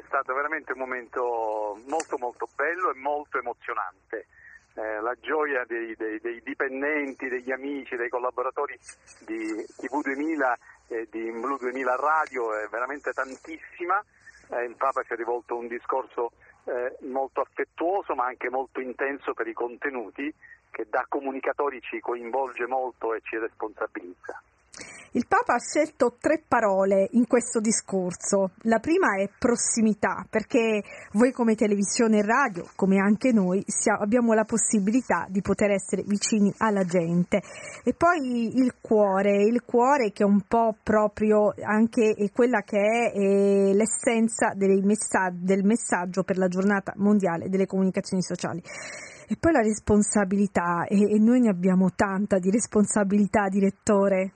È stato veramente un momento molto molto bello e molto emozionante. Eh, la gioia dei, dei- dei dipendenti, degli amici, dei collaboratori di TV 2000 e di Blu 2000 Radio è veramente tantissima. Eh, il Papa ci ha rivolto un discorso eh, molto affettuoso ma anche molto intenso per i contenuti che da comunicatori ci coinvolge molto e ci responsabilizza. Il Papa ha scelto tre parole in questo discorso. La prima è prossimità, perché voi come televisione e radio, come anche noi, abbiamo la possibilità di poter essere vicini alla gente. E poi il cuore, il cuore che è un po' proprio anche quella che è l'essenza del messaggio per la giornata mondiale delle comunicazioni sociali. E poi la responsabilità, e noi ne abbiamo tanta di responsabilità, direttore.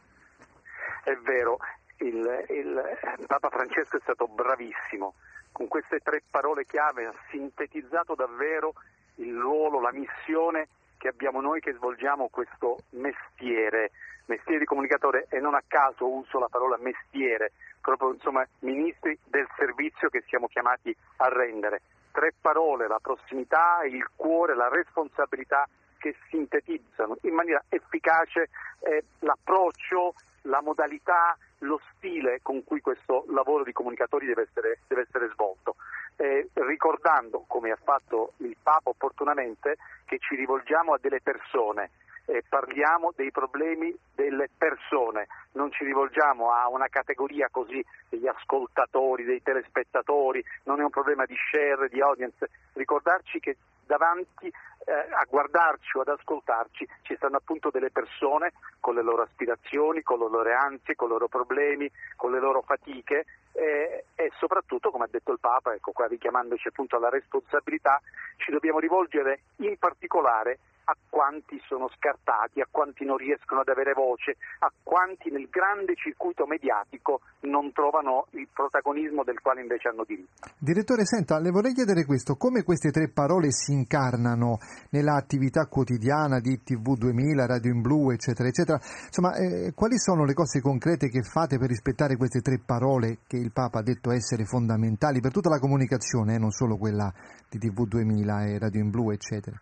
È vero, il, il Papa Francesco è stato bravissimo. Con queste tre parole chiave ha sintetizzato davvero il ruolo, la missione che abbiamo noi che svolgiamo questo mestiere, mestiere di comunicatore e non a caso uso la parola mestiere, proprio insomma ministri del servizio che siamo chiamati a rendere. Tre parole, la prossimità, il cuore, la responsabilità che sintetizzano in maniera efficace eh, l'approccio, la modalità, lo stile con cui questo lavoro di comunicatori deve essere, deve essere svolto. Eh, ricordando, come ha fatto il Papa opportunamente, che ci rivolgiamo a delle persone, eh, parliamo dei problemi delle persone, non ci rivolgiamo a una categoria così degli ascoltatori, dei telespettatori, non è un problema di share, di audience, ricordarci che davanti eh, a guardarci o ad ascoltarci ci stanno appunto delle persone con le loro aspirazioni, con le loro ansie, con i loro problemi, con le loro fatiche eh, e soprattutto, come ha detto il Papa, ecco qua richiamandoci appunto alla responsabilità, ci dobbiamo rivolgere in particolare a quanti sono scartati, a quanti non riescono ad avere voce, a quanti nel grande circuito mediatico non trovano il protagonismo del quale invece hanno diritto. Direttore, senta, le vorrei chiedere questo, come queste tre parole si incarnano nell'attività quotidiana di TV 2000, Radio in Blu, eccetera, eccetera. Insomma, eh, quali sono le cose concrete che fate per rispettare queste tre parole che il Papa ha detto essere fondamentali per tutta la comunicazione, eh, non solo quella di TV 2000 e Radio in Blu, eccetera?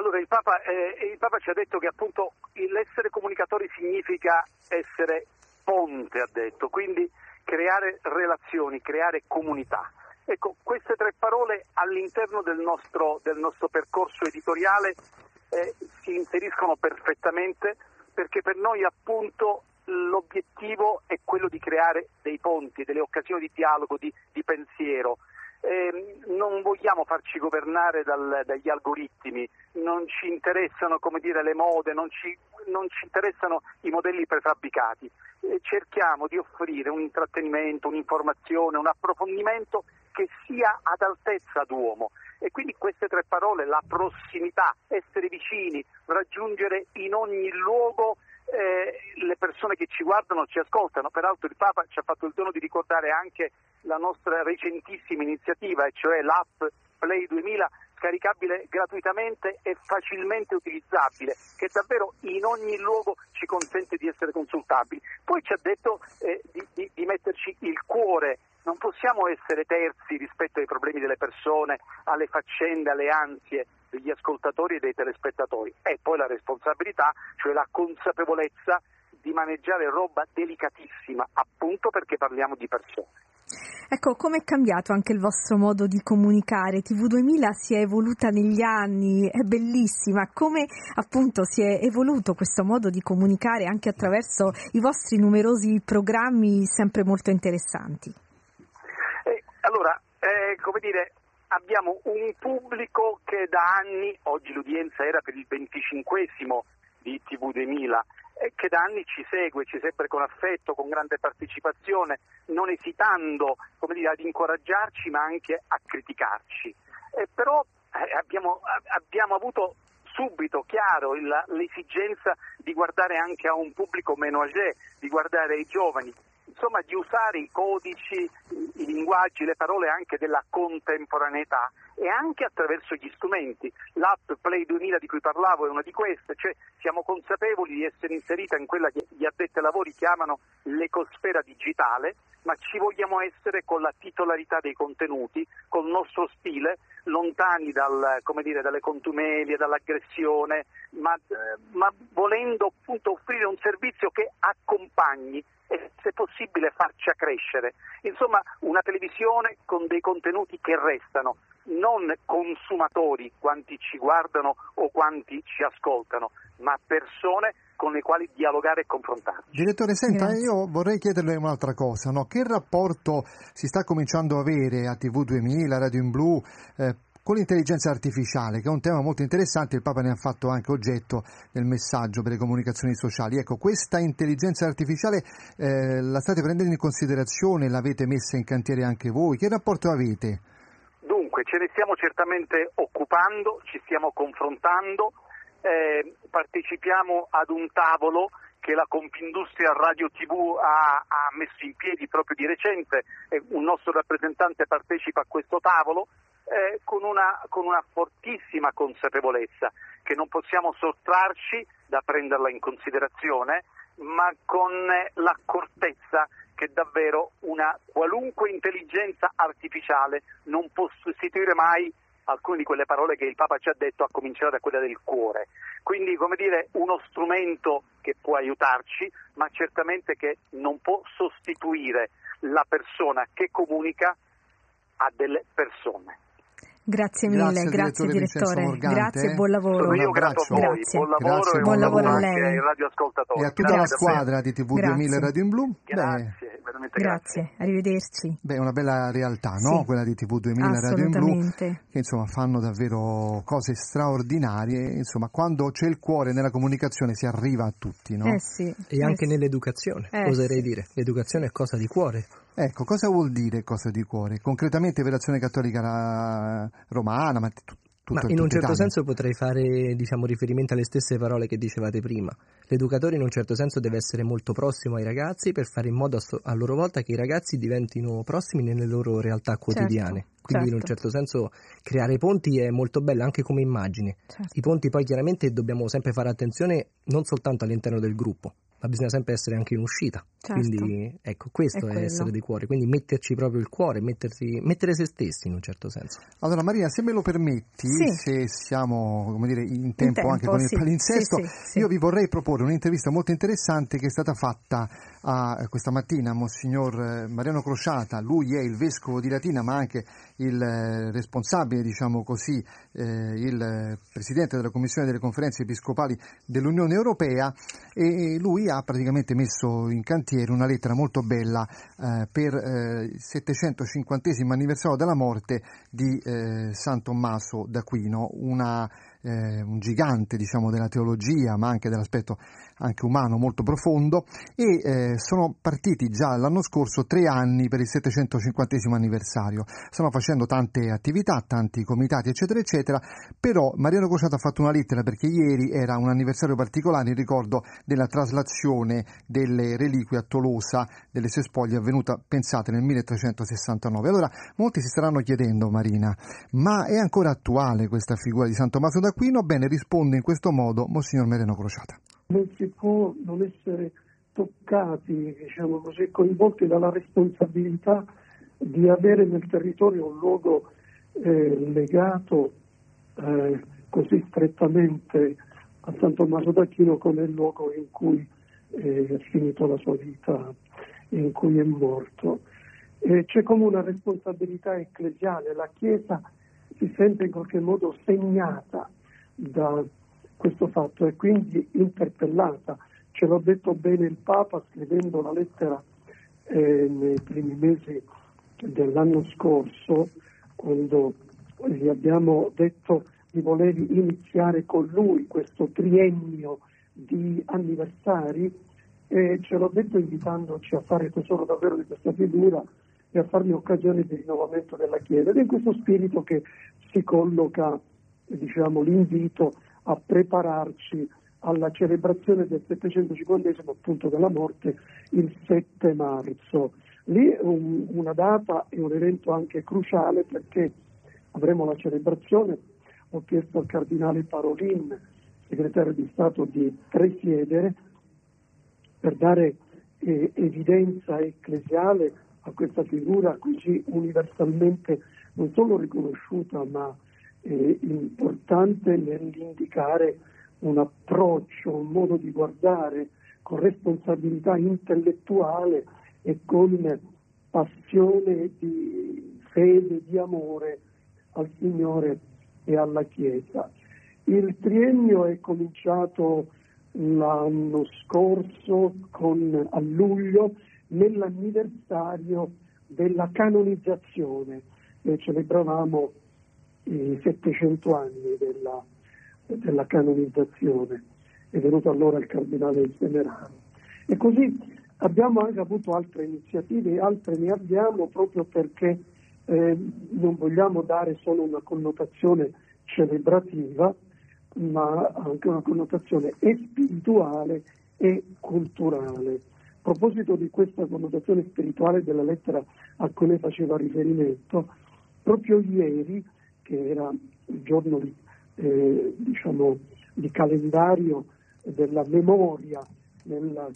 Allora il Papa, eh, il Papa ci ha detto che appunto l'essere comunicatori significa essere ponte, ha detto, quindi creare relazioni, creare comunità. Ecco, queste tre parole all'interno del nostro, del nostro percorso editoriale eh, si inseriscono perfettamente perché per noi appunto l'obiettivo è quello di creare dei ponti, delle occasioni di dialogo, di, di pensiero. Eh, non vogliamo farci governare dal, dagli algoritmi, non ci interessano dire, le mode, non ci, non ci interessano i modelli prefabbricati. Eh, cerchiamo di offrire un intrattenimento, un'informazione, un approfondimento che sia ad altezza d'uomo. E quindi queste tre parole, la prossimità, essere vicini, raggiungere in ogni luogo eh, le persone che ci guardano, ci ascoltano. Peraltro il Papa ci ha fatto il dono di ricordare anche la nostra recentissima iniziativa, e cioè l'app Play 2000 scaricabile gratuitamente e facilmente utilizzabile, che davvero in ogni luogo ci consente di essere consultabili. Poi ci ha detto eh, di, di, di metterci il cuore non possiamo essere terzi rispetto ai problemi delle persone, alle faccende, alle ansie degli ascoltatori e dei telespettatori. E poi la responsabilità, cioè la consapevolezza di maneggiare roba delicatissima, appunto perché parliamo di persone. Ecco, come è cambiato anche il vostro modo di comunicare? TV2000 si è evoluta negli anni, è bellissima. Come appunto si è evoluto questo modo di comunicare anche attraverso i vostri numerosi programmi sempre molto interessanti? Eh, allora, eh, come dire, abbiamo un pubblico che da anni, oggi l'udienza era per il 25 di TV2000, che da anni ci segue, ci segue con affetto, con grande partecipazione, non esitando dire, ad incoraggiarci ma anche a criticarci. Eh, però eh, abbiamo, abbiamo, avuto subito chiaro il, l'esigenza di guardare anche a un pubblico meno âgé, di guardare ai giovani, insomma di usare i codici, i linguaggi, le parole anche della contemporaneità e anche attraverso gli strumenti. L'app Play 2000 di cui parlavo è una di queste, cioè siamo consapevoli di essere inserita in quella che gli addetti ai lavori chiamano l'ecosfera digitale, ma ci vogliamo essere con la titolarità dei contenuti, col nostro stile, lontani dal, dire, dalle contumelie, dall'aggressione, ma, eh, ma volendo appunto offrire un servizio che accompagni e se possibile faccia crescere. Insomma, una televisione con dei contenuti che restano, non consumatori quanti ci guardano o quanti ci ascoltano, ma persone con le quali dialogare e confrontarci. Direttore, senta, Grazie. io vorrei chiederle un'altra cosa, no? che rapporto si sta cominciando a avere a TV2000, Radio in Blu, eh, con l'intelligenza artificiale, che è un tema molto interessante, il Papa ne ha fatto anche oggetto nel messaggio per le comunicazioni sociali. Ecco, questa intelligenza artificiale eh, la state prendendo in considerazione, l'avete messa in cantiere anche voi, che rapporto avete? Dunque, ce ne stiamo certamente occupando, ci stiamo confrontando, eh, partecipiamo ad un tavolo che la Confindustria Radio TV ha, ha, messo in piedi proprio di recente, un nostro rappresentante partecipa a questo tavolo eh, con, una, con una fortissima consapevolezza che non possiamo sottrarci da prenderla in considerazione, ma con eh, l'accortezza che davvero una qualunque intelligenza artificiale non può sostituire mai alcune di quelle parole che il Papa ci ha detto, a cominciare da quella del cuore. Quindi, come dire, uno strumento che può aiutarci, ma certamente che non può sostituire la persona che comunica a delle persone. Grazie mille, grazie, grazie direttore, direttore. grazie, buon lavoro. Io voi, grazie. buon lavoro grazie, e buon lavoro a lei. E a tutta grazie. la squadra di TV 2000 Radio in Blu. Grazie, Beh, grazie. grazie. arrivederci. Beh, una bella realtà, no? Sì. Quella di TV 2000 Radio in Blu, che insomma fanno davvero cose straordinarie, insomma, quando c'è il cuore nella comunicazione si arriva a tutti, no? Eh sì. E anche eh nell'educazione, eh oserei sì. dire. L'educazione è cosa di cuore. Ecco, cosa vuol dire cosa di cuore? Concretamente per l'Azione Cattolica Romana, ma t- ma in un certo senso potrei fare diciamo, riferimento alle stesse parole che dicevate prima. L'educatore in un certo senso deve essere molto prossimo ai ragazzi per fare in modo a, so- a loro volta che i ragazzi diventino prossimi nelle loro realtà quotidiane. Certo, Quindi certo. in un certo senso creare ponti è molto bello anche come immagine. Certo. I ponti poi chiaramente dobbiamo sempre fare attenzione non soltanto all'interno del gruppo, ma bisogna sempre essere anche in uscita. Certo. Quindi ecco, questo È è, essere di cuore, quindi metterci proprio il cuore, mettersi, mettere se stessi in un certo senso. Allora Maria, se me lo permetti, Sì. se siamo come dire, in, tempo tempo, anche con il sì, palinsesto, sì, sì, sì. io vi vorrei proporre un'intervista molto interessante che è stata fatta a, questa mattina a Monsignor eh, Mariano Crociata, lui è il vescovo di Latina ma anche il eh, responsabile, diciamo così, eh, il presidente della Commissione delle conferenze episcopali dell'Unione Europea e lui ha praticamente messo in cantiere una lettera molto bella eh, per eh, il 750 anniversario della morte di eh, San Tommaso d'Aquino, una, eh, un gigante diciamo, della teologia ma anche dell'aspetto anche umano molto profondo e eh, sono partiti già l'anno scorso tre anni per il 750 anniversario. Stanno facendo tante attività, tanti comitati eccetera eccetera, però Mariano Crociato ha fatto una lettera perché ieri era un anniversario particolare in ricordo della traslazione delle reliquie a Tolosa delle sue spoglie avvenuta, pensate, nel 1369. Allora, molti si staranno chiedendo, Marina, ma è ancora attuale questa figura di San Tommaso d'Aquino? Bene, risponde in questo modo Monsignor Mereno Crociata. Non si può non essere toccati, diciamo così, coinvolti dalla responsabilità di avere nel territorio un luogo eh, legato eh, così strettamente a San Tommaso d'Aquino come il luogo in cui eh, è finito la sua vita, in cui è morto. c'è come una responsabilità ecclesiale, la Chiesa si sente in qualche modo segnata da questo fatto e quindi interpellata. Ce l'ha detto bene il Papa scrivendo la lettera eh, nei primi mesi dell'anno scorso, quando gli abbiamo detto di voler iniziare con lui questo triennio di anniversari e ce l'ho detto invitandoci a fare tesoro davvero di questa figura e a farmi occasione di rinnovamento della Chiesa. Ed è in questo spirito che si colloca diciamo, l'invito a prepararci alla celebrazione del 750 appunto della morte il 7 marzo. Lì un, una data e un evento anche cruciale perché avremo la celebrazione, ho chiesto al cardinale Parolin, segretario di Stato, di presiedere per dare eh, evidenza ecclesiale a questa figura così universalmente non solo riconosciuta ma eh, importante nell'indicare un approccio, un modo di guardare con responsabilità intellettuale e con passione di fede, di amore al Signore e alla Chiesa. Il triennio è cominciato l'anno scorso con, a luglio nell'anniversario della canonizzazione. Noi celebravamo i 700 anni della, della canonizzazione. È venuto allora il cardinale Semerano. E così abbiamo anche avuto altre iniziative, altre ne abbiamo proprio perché eh, non vogliamo dare solo una connotazione celebrativa, ma anche una connotazione e spirituale e culturale. A proposito di questa connotazione spirituale della lettera a cui lei faceva riferimento, proprio ieri, che era il giorno di, eh, diciamo, di calendario della memoria nella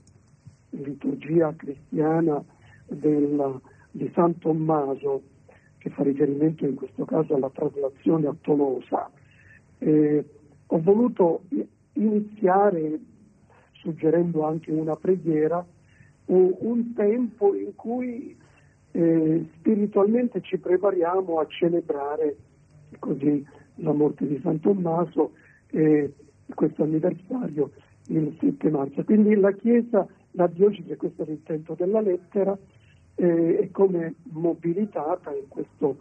liturgia cristiana della, di San Tommaso, che fa riferimento in questo caso alla traslazione a Tolosa. Eh, ho voluto iniziare suggerendo anche una preghiera, un tempo in cui eh, spiritualmente ci prepariamo a celebrare così la morte di San Tommaso e questo anniversario il 7 marzo. Quindi la Chiesa, la diocesi, questo è l'intento della lettera, eh, è come mobilitata in questo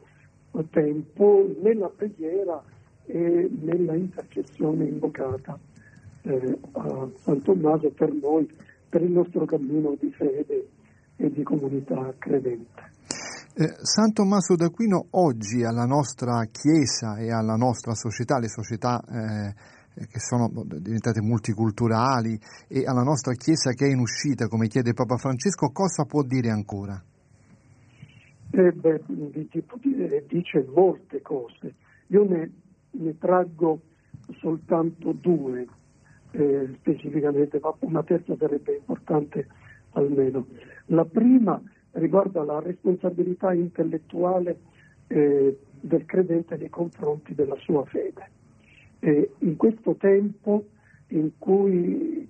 tempo nella preghiera e nella intercessione invocata eh, a San Tommaso per noi, per il nostro cammino di fede e di comunità credente. Eh, San Tommaso d'Aquino oggi alla nostra Chiesa e alla nostra società, le società eh, che sono diventate multiculturali e alla nostra Chiesa che è in uscita, come chiede Papa Francesco, cosa può dire ancora? Eh beh, dice molte cose. Io ne, ne traggo soltanto due eh, specificamente, ma una terza sarebbe importante almeno. La prima riguarda la responsabilità intellettuale eh, del credente nei confronti della sua fede. E in questo tempo in cui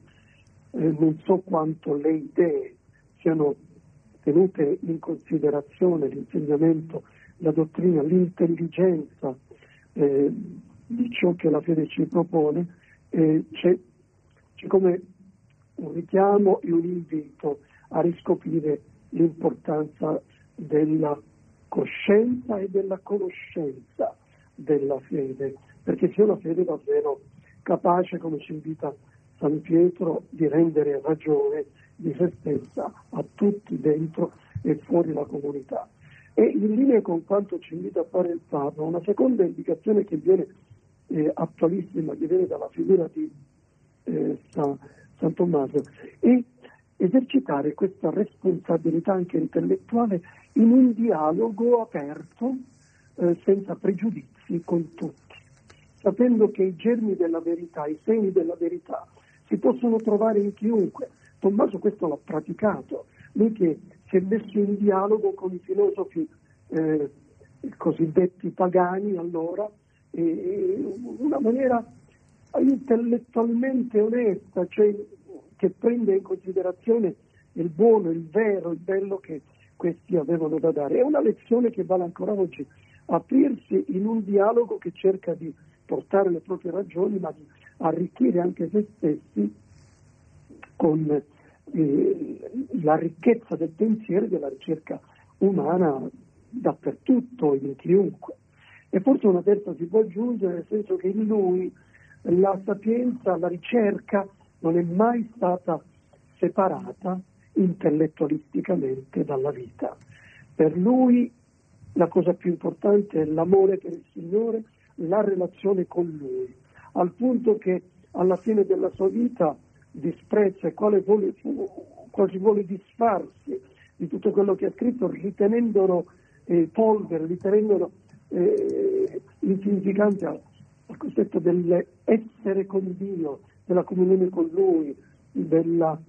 eh, non so quanto le idee siano tenute in considerazione, l'insegnamento, la dottrina, l'intelligenza eh, di ciò che la fede ci propone, eh, c'è, c'è come un richiamo e un invito a riscoprire l'importanza della coscienza e della conoscenza della fede, perché sia una fede davvero capace, come ci invita San Pietro di rendere ragione di se stessa a tutti dentro e fuori la comunità. E in linea con quanto ci invita a fare il Papa, una seconda indicazione che viene eh, attualissima, che viene dalla figura di eh, San, San Tommaso, è esercitare questa responsabilità anche intellettuale in un dialogo aperto, eh, senza pregiudizi con tutti, sapendo che i germi della verità, i segni della verità si possono trovare in chiunque. Tommaso questo l'ha praticato, lui che si è messo in dialogo con i filosofi eh, cosiddetti pagani allora, in una maniera intellettualmente onesta, cioè che prende in considerazione il buono, il vero, il bello che questi avevano da dare. È una lezione che vale ancora oggi, aprirsi in un dialogo che cerca di portare le proprie ragioni, ma di arricchire anche se stessi con eh, la ricchezza del pensiero e della ricerca umana dappertutto, in chiunque. E forse una terza si può aggiungere, nel senso che in lui la sapienza, la ricerca non è mai stata separata intellettualisticamente dalla vita. Per lui la cosa più importante è l'amore per il Signore, la relazione con Lui, al punto che alla fine della sua vita disprezza e quasi vuole disfarsi di tutto quello che ha scritto, ritenendolo eh, polvere, ritenendolo eh, insignificante al, al concetto dell'essere con Dio, della comunione con Lui, della,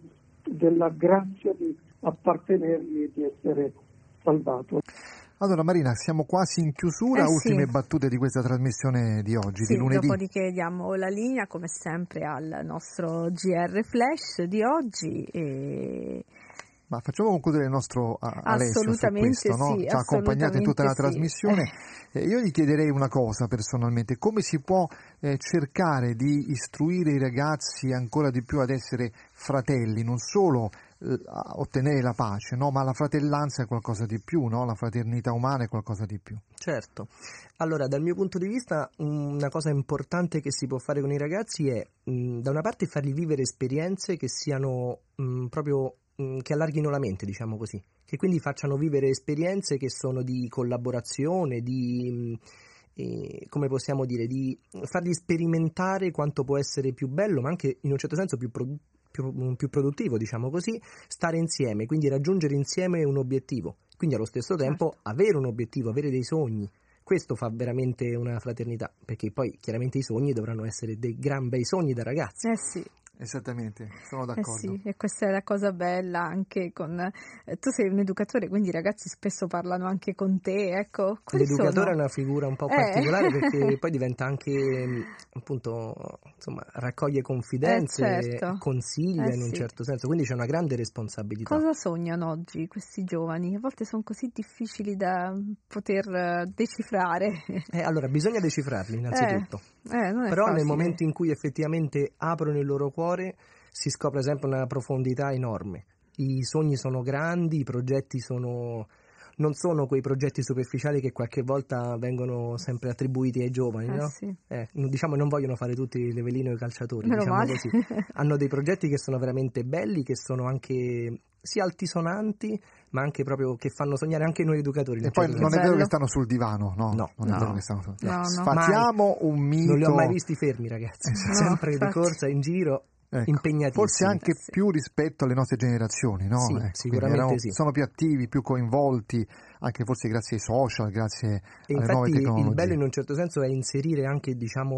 della grazia di appartenergli e di essere salvato. Allora Marina, siamo quasi in chiusura, Eh sì. ultime battute di questa trasmissione di oggi, Sì, di lunedì. dopodiché diamo la linea come sempre al nostro GR Flash di oggi e Ma facciamo concludere il nostro Alessio su Assolutamente questo, no? sì, ci ha accompagnato in tutta la assolutamente sì. trasmissione. [LAUGHS] Eh, io gli chiederei una cosa personalmente, come si può eh, cercare di istruire i ragazzi ancora di più ad essere fratelli, non solo eh, a ottenere la pace, no? ma la fratellanza è qualcosa di più, no? la fraternità umana è qualcosa di più. Certo. Allora, dal mio punto di vista, una cosa importante che si può fare con i ragazzi è, mh, da una parte, fargli vivere esperienze che siano mh, proprio che allarghino la mente, diciamo così, che quindi facciano vivere esperienze che sono di collaborazione, di eh, come possiamo dire, di fargli sperimentare quanto può essere più bello, ma anche in un certo senso più, produ- più- più produttivo, diciamo così, stare insieme, quindi raggiungere insieme un obiettivo. Quindi allo stesso tempo avere un obiettivo, avere dei sogni. Questo fa veramente una fraternità, perché poi chiaramente i sogni dovranno essere dei gran bei sogni da ragazzi. Eh sì. Esattamente, sono Eh d'accordo. sì, e questa è la cosa bella anche con... eh, tu sei un educatore, quindi i ragazzi spesso parlano anche con te, ecco. L'educatore sono? è una figura un po' Eh. particolare [LAUGHS] perché poi diventa anche, mh, appunto, insomma, raccoglie confidenze, Eh, certo. consiglia Eh, in un sì. certo senso, quindi c'è una grande responsabilità. Cosa sognano oggi questi giovani? A volte sono così difficili da poter eh, decifrare. Eh, allora, bisogna decifrarli innanzitutto. Eh, Però nel facile. momento in cui effettivamente aprono il loro cuore si scopre sempre una profondità enorme. I sogni sono grandi, i progetti sono non sono quei progetti superficiali che qualche volta vengono sempre attribuiti ai giovani, Eh, no? sì. Eh, diciamo non vogliono fare tutti le velino e i calciatori, Meno diciamo male. così. [LAUGHS] Hanno dei progetti che sono veramente belli, che sono anche sia altisonanti, ma anche proprio che fanno sognare anche noi educatori. E poi certo non è vero che stanno sul divano, no? No, non è vero che stanno sul No, no. Sfatiamo un mito. Non li ho mai visti fermi, ragazzi. Esatto. Sempre di corsa in giro, Ecco, impegnatissimi. Forse anche più rispetto alle nostre generazioni, no? Sì, Ecco, sicuramente erano- sì. Sono più attivi, più coinvolti, anche forse grazie ai social, grazie E alle nuove infatti tecnologie. il bello in un certo senso è inserire anche diciamo,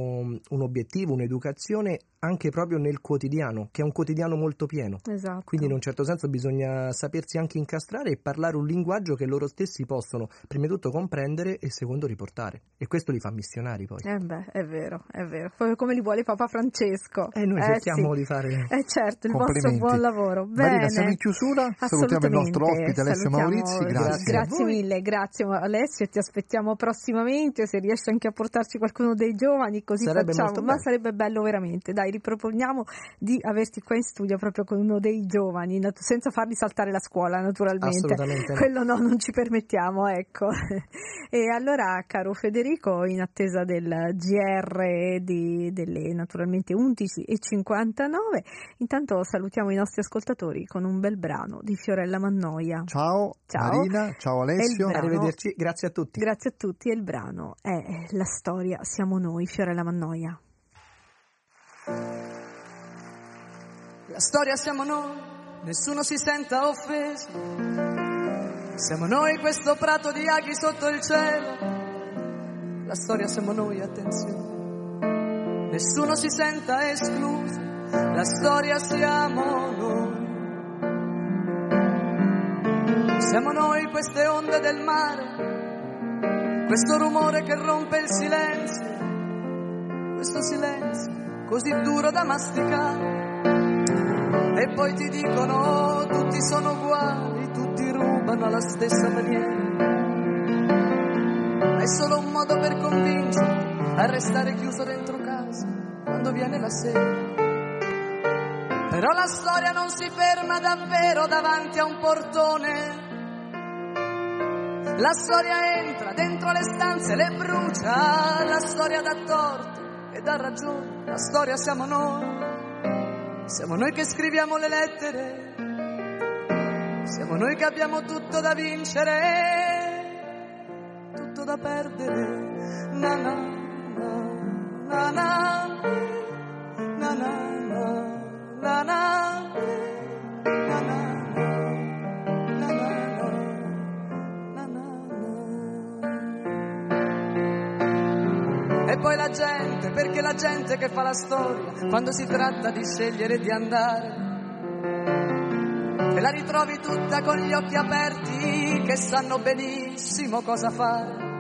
un obiettivo, un'educazione anche proprio nel quotidiano, che è un quotidiano molto pieno. Esatto. Quindi in un certo senso bisogna sapersi anche incastrare e parlare un linguaggio che loro stessi possono prima di tutto comprendere e secondo riportare. E questo li fa missionari poi. Eh beh, è vero, è vero. Proprio come li vuole Papa Francesco. E noi Eh cerchiamo sì. di fare Eh certo, il vostro Complimenti. buon lavoro. Bene. Marina, siamo in chiusura. Salutiamo il nostro ospite Alessio Maurizi. Grazie. Grazie mille, grazie Alessio, ti aspettiamo prossimamente. Se riesci anche a portarci qualcuno dei giovani, così Sarebbe facciamo. Ma sarebbe bello veramente. Dai, riproponiamo di averti qua in studio proprio con uno dei giovani, senza farli saltare la scuola, naturalmente. Quello no, non ci permettiamo, ecco. [LAUGHS] E allora, caro Federico, in attesa del GR di- delle naturalmente 11 e 59, 9. Intanto salutiamo i nostri ascoltatori con un bel brano di Fiorella Mannoia. Ciao, ciao. Marina, ciao Alessio. Brano, Arrivederci, grazie a tutti. Grazie a tutti e il brano è La storia siamo noi, Fiorella Mannoia. La storia siamo noi, nessuno si senta offeso. Siamo noi questo prato di aghi sotto il cielo. La storia siamo noi, attenzione. Nessuno si senta escluso. La storia siamo noi. Siamo noi queste onde del mare, questo rumore che rompe il silenzio, questo silenzio così duro da masticare. E poi ti dicono tutti sono uguali, tutti rubano alla stessa maniera. Ma è solo un modo per convincerti a restare chiuso dentro casa quando viene la sera. Però la storia non si ferma davvero davanti a un portone. La storia entra dentro le stanze, le brucia, la storia dà torto e dà ragione, la storia siamo noi. Siamo noi che scriviamo le lettere, siamo noi che abbiamo tutto da vincere, tutto da perdere. Na na na na na na na na na E poi la gente, perché la gente che fa la storia, quando si tratta di scegliere di andare, e la ritrovi tutta con gli occhi aperti, che sanno benissimo cosa fare.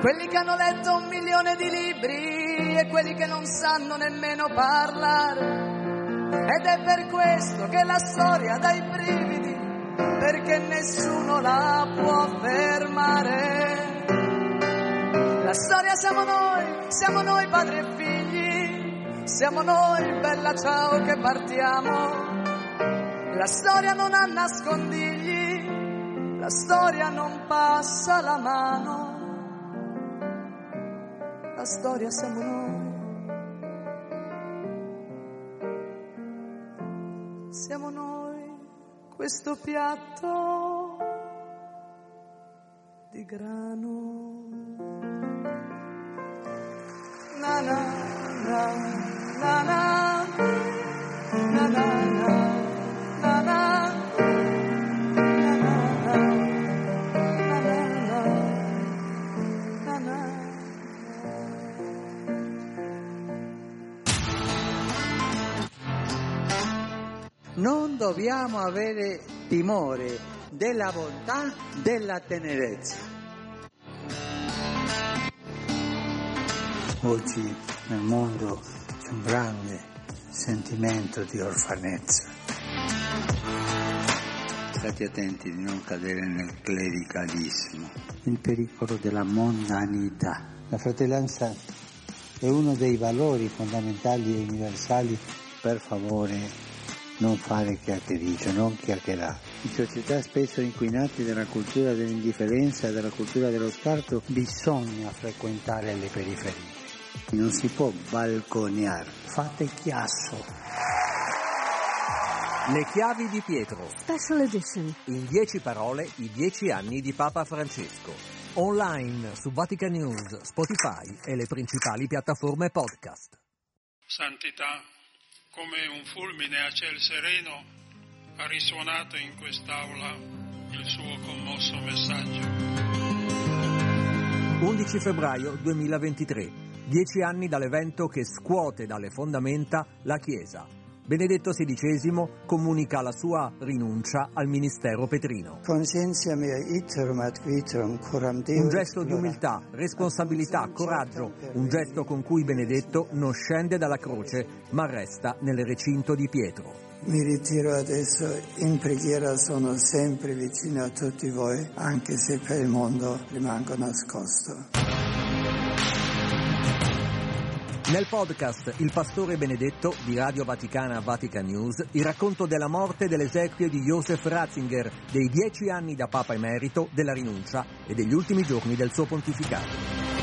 Quelli che hanno letto un milione di libri e quelli che non sanno nemmeno parlare. Ed è per questo che la storia dà i brividi, perché nessuno la può fermare. La storia siamo noi, siamo noi padri e figli, siamo noi, bella ciao che partiamo. La storia non ha nascondigli, la storia non passa la mano. La storia siamo noi. Siamo noi questo piatto di grano. Non dobbiamo avere timore della bontà, della tenerezza. Oggi nel mondo c'è un grande sentimento di orfanezza. State attenti di non cadere nel clericalismo. Il pericolo della mondanità. La fratellanza è uno dei valori fondamentali e universali. Per favore non fare chiacchiericcio, non chiacchierare. In società spesso inquinate dalla cultura dell'indifferenza e dalla cultura dello scarto bisogna frequentare le periferie. Non si può balconiare, fate chiasso. Le chiavi di Pietro. Special edition. In dieci parole, i dieci anni di Papa Francesco. Online su Vatican News, Spotify e le principali piattaforme podcast. Santità, come un fulmine a ciel sereno, ha risuonato in quest'aula il suo commosso messaggio. 11 febbraio 2023, dieci anni dall'evento che scuote dalle fondamenta la Chiesa. Benedetto XVI comunica la sua rinuncia al ministero petrino. Un gesto di umiltà, responsabilità, coraggio, un gesto con cui Benedetto non scende dalla croce ma resta nel recinto di Pietro. Mi ritiro adesso in preghiera, sono sempre vicino a tutti voi, anche se per il mondo rimango nascosto. Nel podcast Il Pastore Benedetto di Radio Vaticana Vatican News, il racconto della morte e dell'esequio di Joseph Ratzinger, dei dieci anni da Papa Emerito, della rinuncia e degli ultimi giorni del suo pontificato.